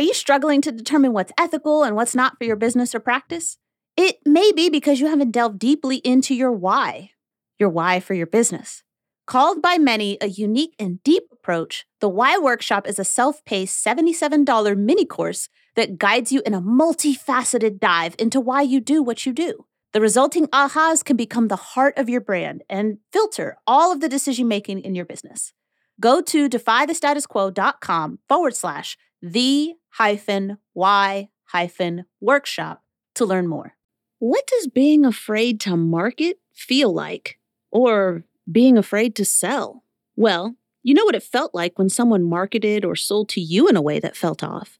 Are you struggling to determine what's ethical and what's not for your business or practice? It may be because you haven't delved deeply into your why, your why for your business. Called by many a unique and deep approach, the Why Workshop is a self paced $77 mini course that guides you in a multifaceted dive into why you do what you do. The resulting ahas can become the heart of your brand and filter all of the decision making in your business. Go to defythestatusquo.com forward slash the hyphen why hyphen workshop to learn more. What does being afraid to market feel like? Or being afraid to sell? Well, you know what it felt like when someone marketed or sold to you in a way that felt off.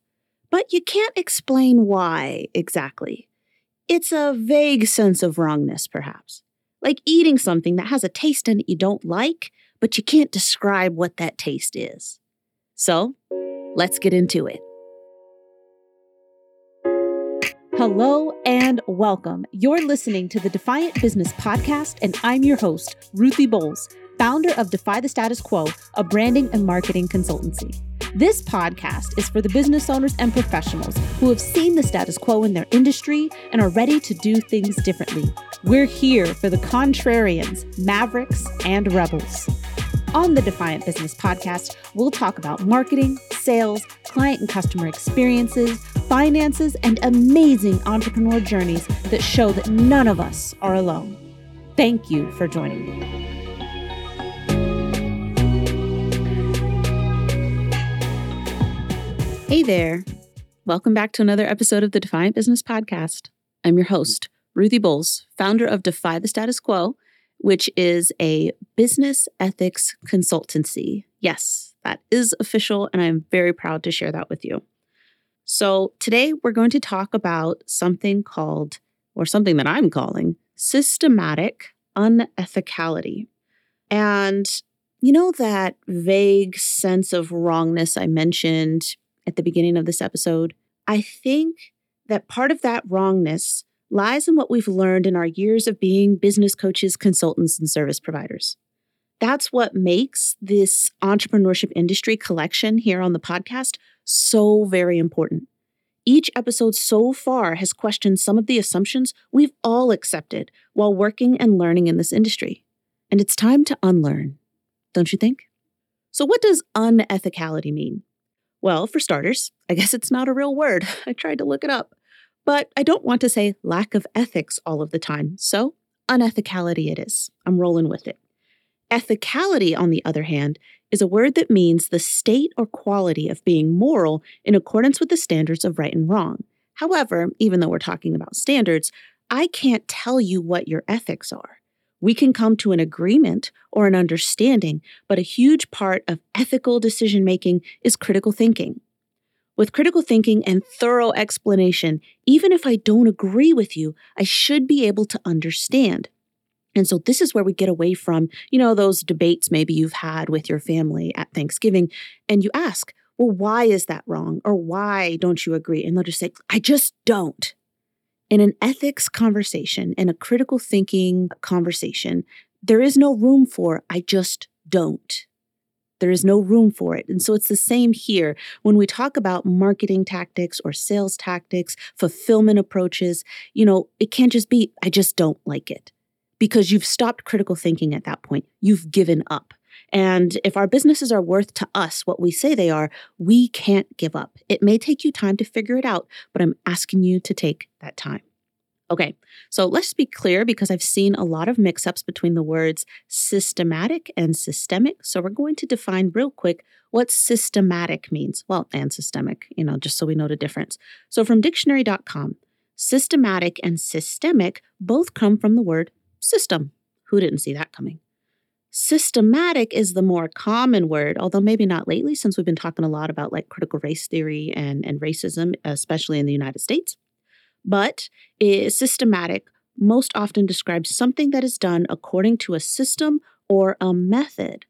But you can't explain why exactly. It's a vague sense of wrongness, perhaps. Like eating something that has a taste in it you don't like, but you can't describe what that taste is. So, let's get into it. Hello and welcome. You're listening to the Defiant Business Podcast, and I'm your host, Ruthie Bowles, founder of Defy the Status Quo, a branding and marketing consultancy. This podcast is for the business owners and professionals who have seen the status quo in their industry and are ready to do things differently. We're here for the contrarians, mavericks, and rebels. On the Defiant Business Podcast, we'll talk about marketing, sales, client and customer experiences, finances, and amazing entrepreneur journeys that show that none of us are alone. Thank you for joining me. Hey there. Welcome back to another episode of the Defiant Business Podcast. I'm your host, Ruthie Bowles, founder of Defy the Status Quo which is a business ethics consultancy. Yes, that is official, and I'm very proud to share that with you. So, today we're going to talk about something called, or something that I'm calling, systematic unethicality. And you know that vague sense of wrongness I mentioned at the beginning of this episode? I think that part of that wrongness lies in what we've learned in our years of being business coaches, consultants, and service providers. That's what makes this entrepreneurship industry collection here on the podcast so very important. Each episode so far has questioned some of the assumptions we've all accepted while working and learning in this industry. And it's time to unlearn, don't you think? So, what does unethicality mean? Well, for starters, I guess it's not a real word. I tried to look it up. But I don't want to say lack of ethics all of the time, so unethicality it is. I'm rolling with it. Ethicality, on the other hand, is a word that means the state or quality of being moral in accordance with the standards of right and wrong. However, even though we're talking about standards, I can't tell you what your ethics are. We can come to an agreement or an understanding, but a huge part of ethical decision making is critical thinking. With critical thinking and thorough explanation, even if I don't agree with you, I should be able to understand. And so this is where we get away from, you know, those debates maybe you've had with your family at Thanksgiving and you ask, well, why is that wrong? Or why don't you agree? And they'll just say, I just don't. In an ethics conversation, in a critical thinking conversation, there is no room for, I just don't. There is no room for it. And so it's the same here. When we talk about marketing tactics or sales tactics, fulfillment approaches, you know, it can't just be, I just don't like it because you've stopped critical thinking at that point. You've given up. And if our businesses are worth to us what we say they are, we can't give up. It may take you time to figure it out, but I'm asking you to take that time. Okay, so let's be clear because I've seen a lot of mix ups between the words systematic and systemic. So we're going to define real quick what systematic means. Well, and systemic, you know, just so we know the difference. So from dictionary.com, systematic and systemic both come from the word system. Who didn't see that coming? Systematic is the more common word, although maybe not lately, since we've been talking a lot about like critical race theory and, and racism, especially in the United States but is systematic most often describes something that is done according to a system or a method.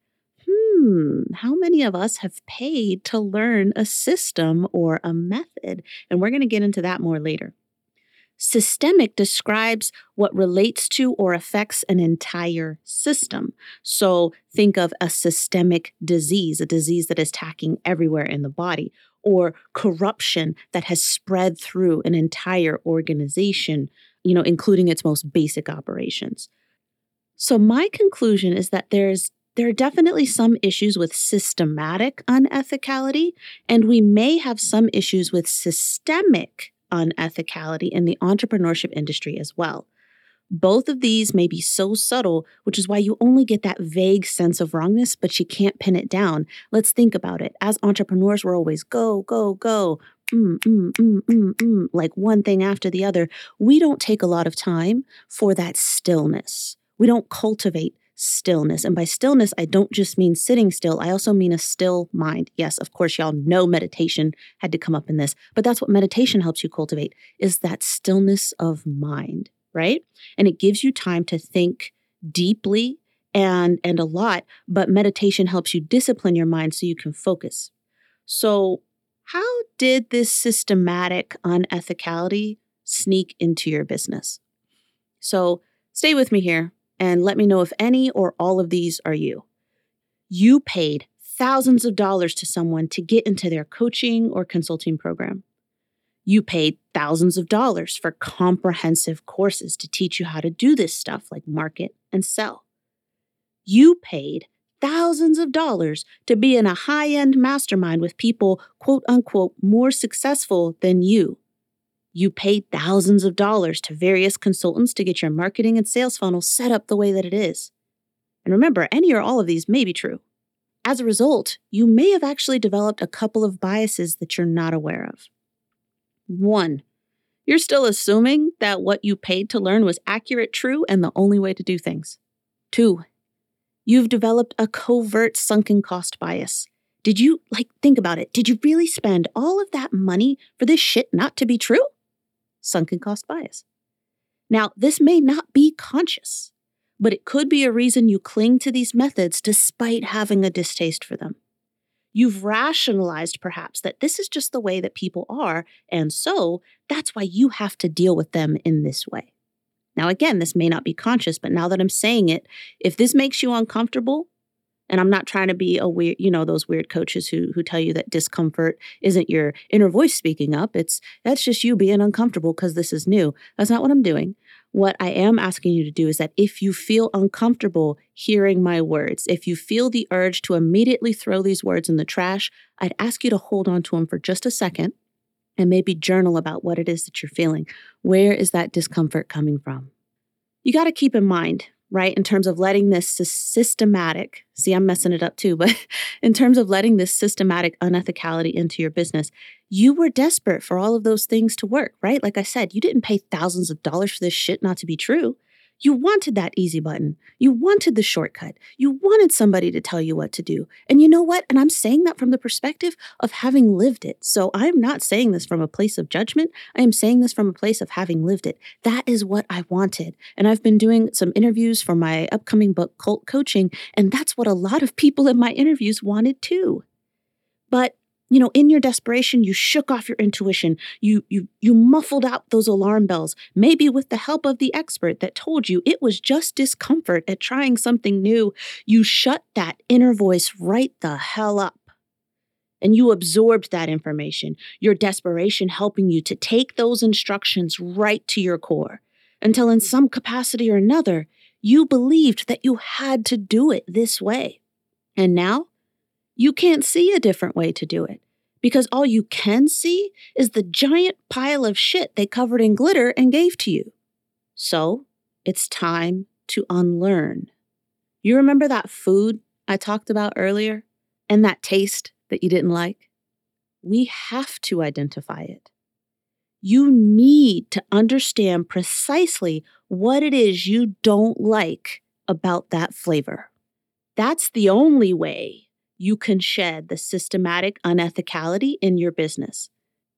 Hmm, how many of us have paid to learn a system or a method? And we're going to get into that more later. Systemic describes what relates to or affects an entire system. So think of a systemic disease, a disease that is attacking everywhere in the body, or corruption that has spread through an entire organization, you know, including its most basic operations. So my conclusion is that there's there are definitely some issues with systematic unethicality, and we may have some issues with systemic unethicality in the entrepreneurship industry as well. Both of these may be so subtle, which is why you only get that vague sense of wrongness, but you can't pin it down. Let's think about it. As entrepreneurs, we're always go, go, go, mm, mm, mm, mm, mm, like one thing after the other. We don't take a lot of time for that stillness. We don't cultivate stillness. And by stillness, I don't just mean sitting still, I also mean a still mind. Yes, of course, y'all know meditation had to come up in this, but that's what meditation helps you cultivate is that stillness of mind, right? And it gives you time to think deeply and and a lot, but meditation helps you discipline your mind so you can focus. So, how did this systematic unethicality sneak into your business? So, stay with me here and let me know if any or all of these are you. You paid thousands of dollars to someone to get into their coaching or consulting program. You paid thousands of dollars for comprehensive courses to teach you how to do this stuff like market and sell. You paid thousands of dollars to be in a high end mastermind with people, quote unquote, more successful than you. You paid thousands of dollars to various consultants to get your marketing and sales funnel set up the way that it is. And remember, any or all of these may be true. As a result, you may have actually developed a couple of biases that you're not aware of. One, you're still assuming that what you paid to learn was accurate, true, and the only way to do things. Two, you've developed a covert sunken cost bias. Did you, like, think about it? Did you really spend all of that money for this shit not to be true? Sunken cost bias. Now, this may not be conscious, but it could be a reason you cling to these methods despite having a distaste for them. You've rationalized perhaps that this is just the way that people are, and so that's why you have to deal with them in this way. Now, again, this may not be conscious, but now that I'm saying it, if this makes you uncomfortable, and I'm not trying to be a weird, you know, those weird coaches who who tell you that discomfort isn't your inner voice speaking up. It's that's just you being uncomfortable because this is new. That's not what I'm doing. What I am asking you to do is that if you feel uncomfortable hearing my words, if you feel the urge to immediately throw these words in the trash, I'd ask you to hold on to them for just a second and maybe journal about what it is that you're feeling. Where is that discomfort coming from? You got to keep in mind right? In terms of letting this systematic, see, I'm messing it up too, but in terms of letting this systematic unethicality into your business, you were desperate for all of those things to work, right? Like I said, you didn't pay thousands of dollars for this shit not to be true. You wanted that easy button. You wanted the shortcut. You wanted somebody to tell you what to do. And you know what? And I'm saying that from the perspective of having lived it. So I'm not saying this from a place of judgment. I am saying this from a place of having lived it. That is what I wanted. And I've been doing some interviews for my upcoming book, Cult Coaching. And that's what a lot of people in my interviews wanted too. But you know in your desperation you shook off your intuition. You you you muffled out those alarm bells maybe with the help of the expert that told you it was just discomfort at trying something new. You shut that inner voice right the hell up. And you absorbed that information your desperation helping you to take those instructions right to your core until in some capacity or another you believed that you had to do it this way. And now you can't see a different way to do it because all you can see is the giant pile of shit they covered in glitter and gave to you. So it's time to unlearn. You remember that food I talked about earlier and that taste that you didn't like? We have to identify it. You need to understand precisely what it is you don't like about that flavor. That's the only way you can shed the systematic unethicality in your business.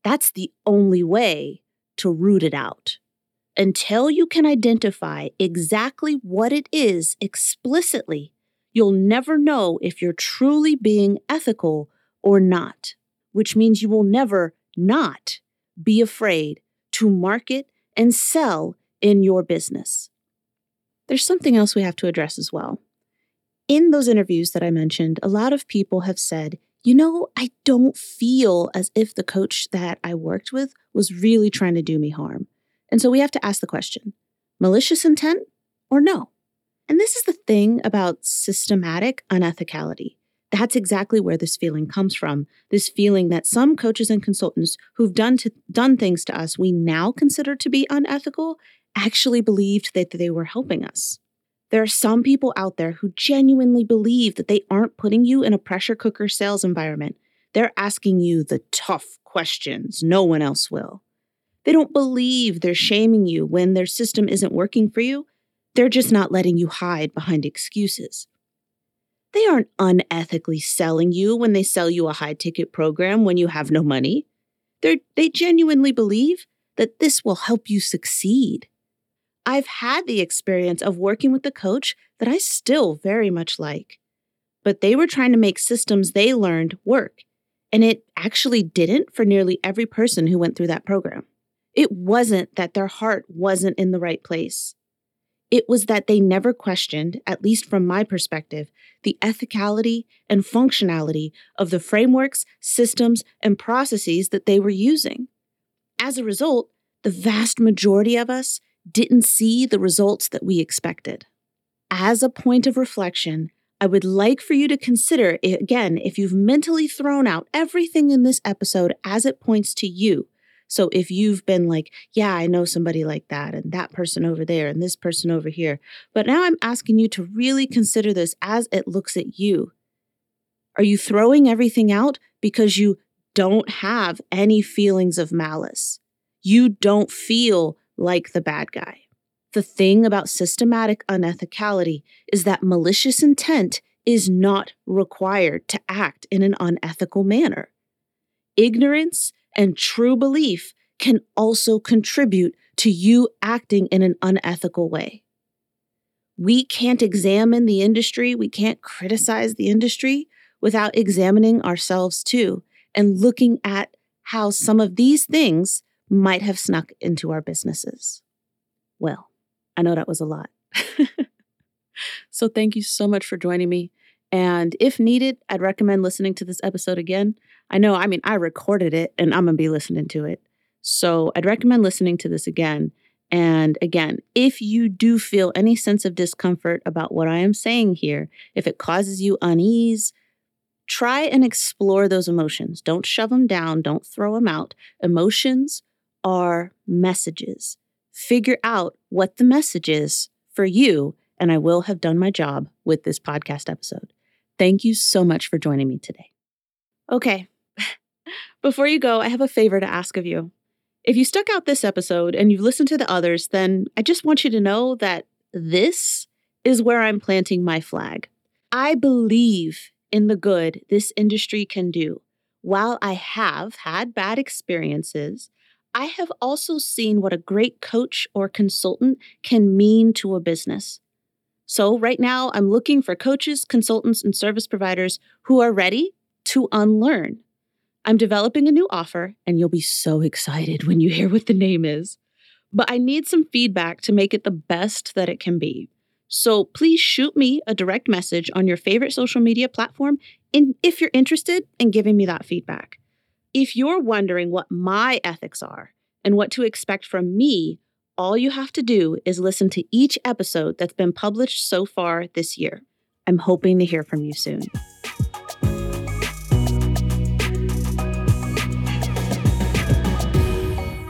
That's the only way to root it out. Until you can identify exactly what it is explicitly, you'll never know if you're truly being ethical or not, which means you will never not be afraid to market and sell in your business. There's something else we have to address as well. In those interviews that I mentioned, a lot of people have said, you know, I don't feel as if the coach that I worked with was really trying to do me harm. And so we have to ask the question malicious intent or no? And this is the thing about systematic unethicality. That's exactly where this feeling comes from. This feeling that some coaches and consultants who've done to, done things to us we now consider to be unethical actually believed that they were helping us. There are some people out there who genuinely believe that they aren't putting you in a pressure cooker sales environment. They're asking you the tough questions no one else will. They don't believe they're shaming you when their system isn't working for you. They're just not letting you hide behind excuses. They aren't unethically selling you when they sell you a high ticket program when you have no money. They're, they genuinely believe that this will help you succeed. I've had the experience of working with a coach that I still very much like, but they were trying to make systems they learned work, and it actually didn't for nearly every person who went through that program. It wasn't that their heart wasn't in the right place. It was that they never questioned, at least from my perspective, the ethicality and functionality of the frameworks, systems, and processes that they were using. As a result, the vast majority of us didn't see the results that we expected. As a point of reflection, I would like for you to consider again if you've mentally thrown out everything in this episode as it points to you. So if you've been like, yeah, I know somebody like that, and that person over there, and this person over here, but now I'm asking you to really consider this as it looks at you. Are you throwing everything out because you don't have any feelings of malice? You don't feel like the bad guy. The thing about systematic unethicality is that malicious intent is not required to act in an unethical manner. Ignorance and true belief can also contribute to you acting in an unethical way. We can't examine the industry, we can't criticize the industry without examining ourselves too and looking at how some of these things might have snuck into our businesses. Well, I know that was a lot. so thank you so much for joining me. And if needed, I'd recommend listening to this episode again. I know, I mean, I recorded it and I'm going to be listening to it. So I'd recommend listening to this again. And again, if you do feel any sense of discomfort about what I am saying here, if it causes you unease, try and explore those emotions. Don't shove them down, don't throw them out. Emotions are messages. Figure out what the message is for you, and I will have done my job with this podcast episode. Thank you so much for joining me today. Okay, before you go, I have a favor to ask of you. If you stuck out this episode and you've listened to the others, then I just want you to know that this is where I'm planting my flag. I believe in the good this industry can do. While I have had bad experiences, I have also seen what a great coach or consultant can mean to a business. So, right now, I'm looking for coaches, consultants, and service providers who are ready to unlearn. I'm developing a new offer, and you'll be so excited when you hear what the name is. But I need some feedback to make it the best that it can be. So please shoot me a direct message on your favorite social media platform if you're interested in giving me that feedback. If you're wondering what my ethics are and what to expect from me, all you have to do is listen to each episode that's been published so far this year. I'm hoping to hear from you soon.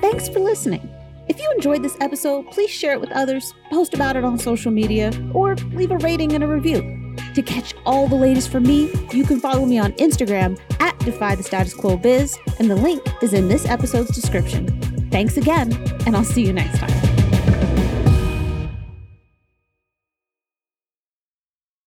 Thanks for listening. If you enjoyed this episode, please share it with others, post about it on social media, or leave a rating and a review. To catch all the latest from me, you can follow me on Instagram at Defy the Status Quo Biz, and the link is in this episode's description. Thanks again, and I'll see you next time.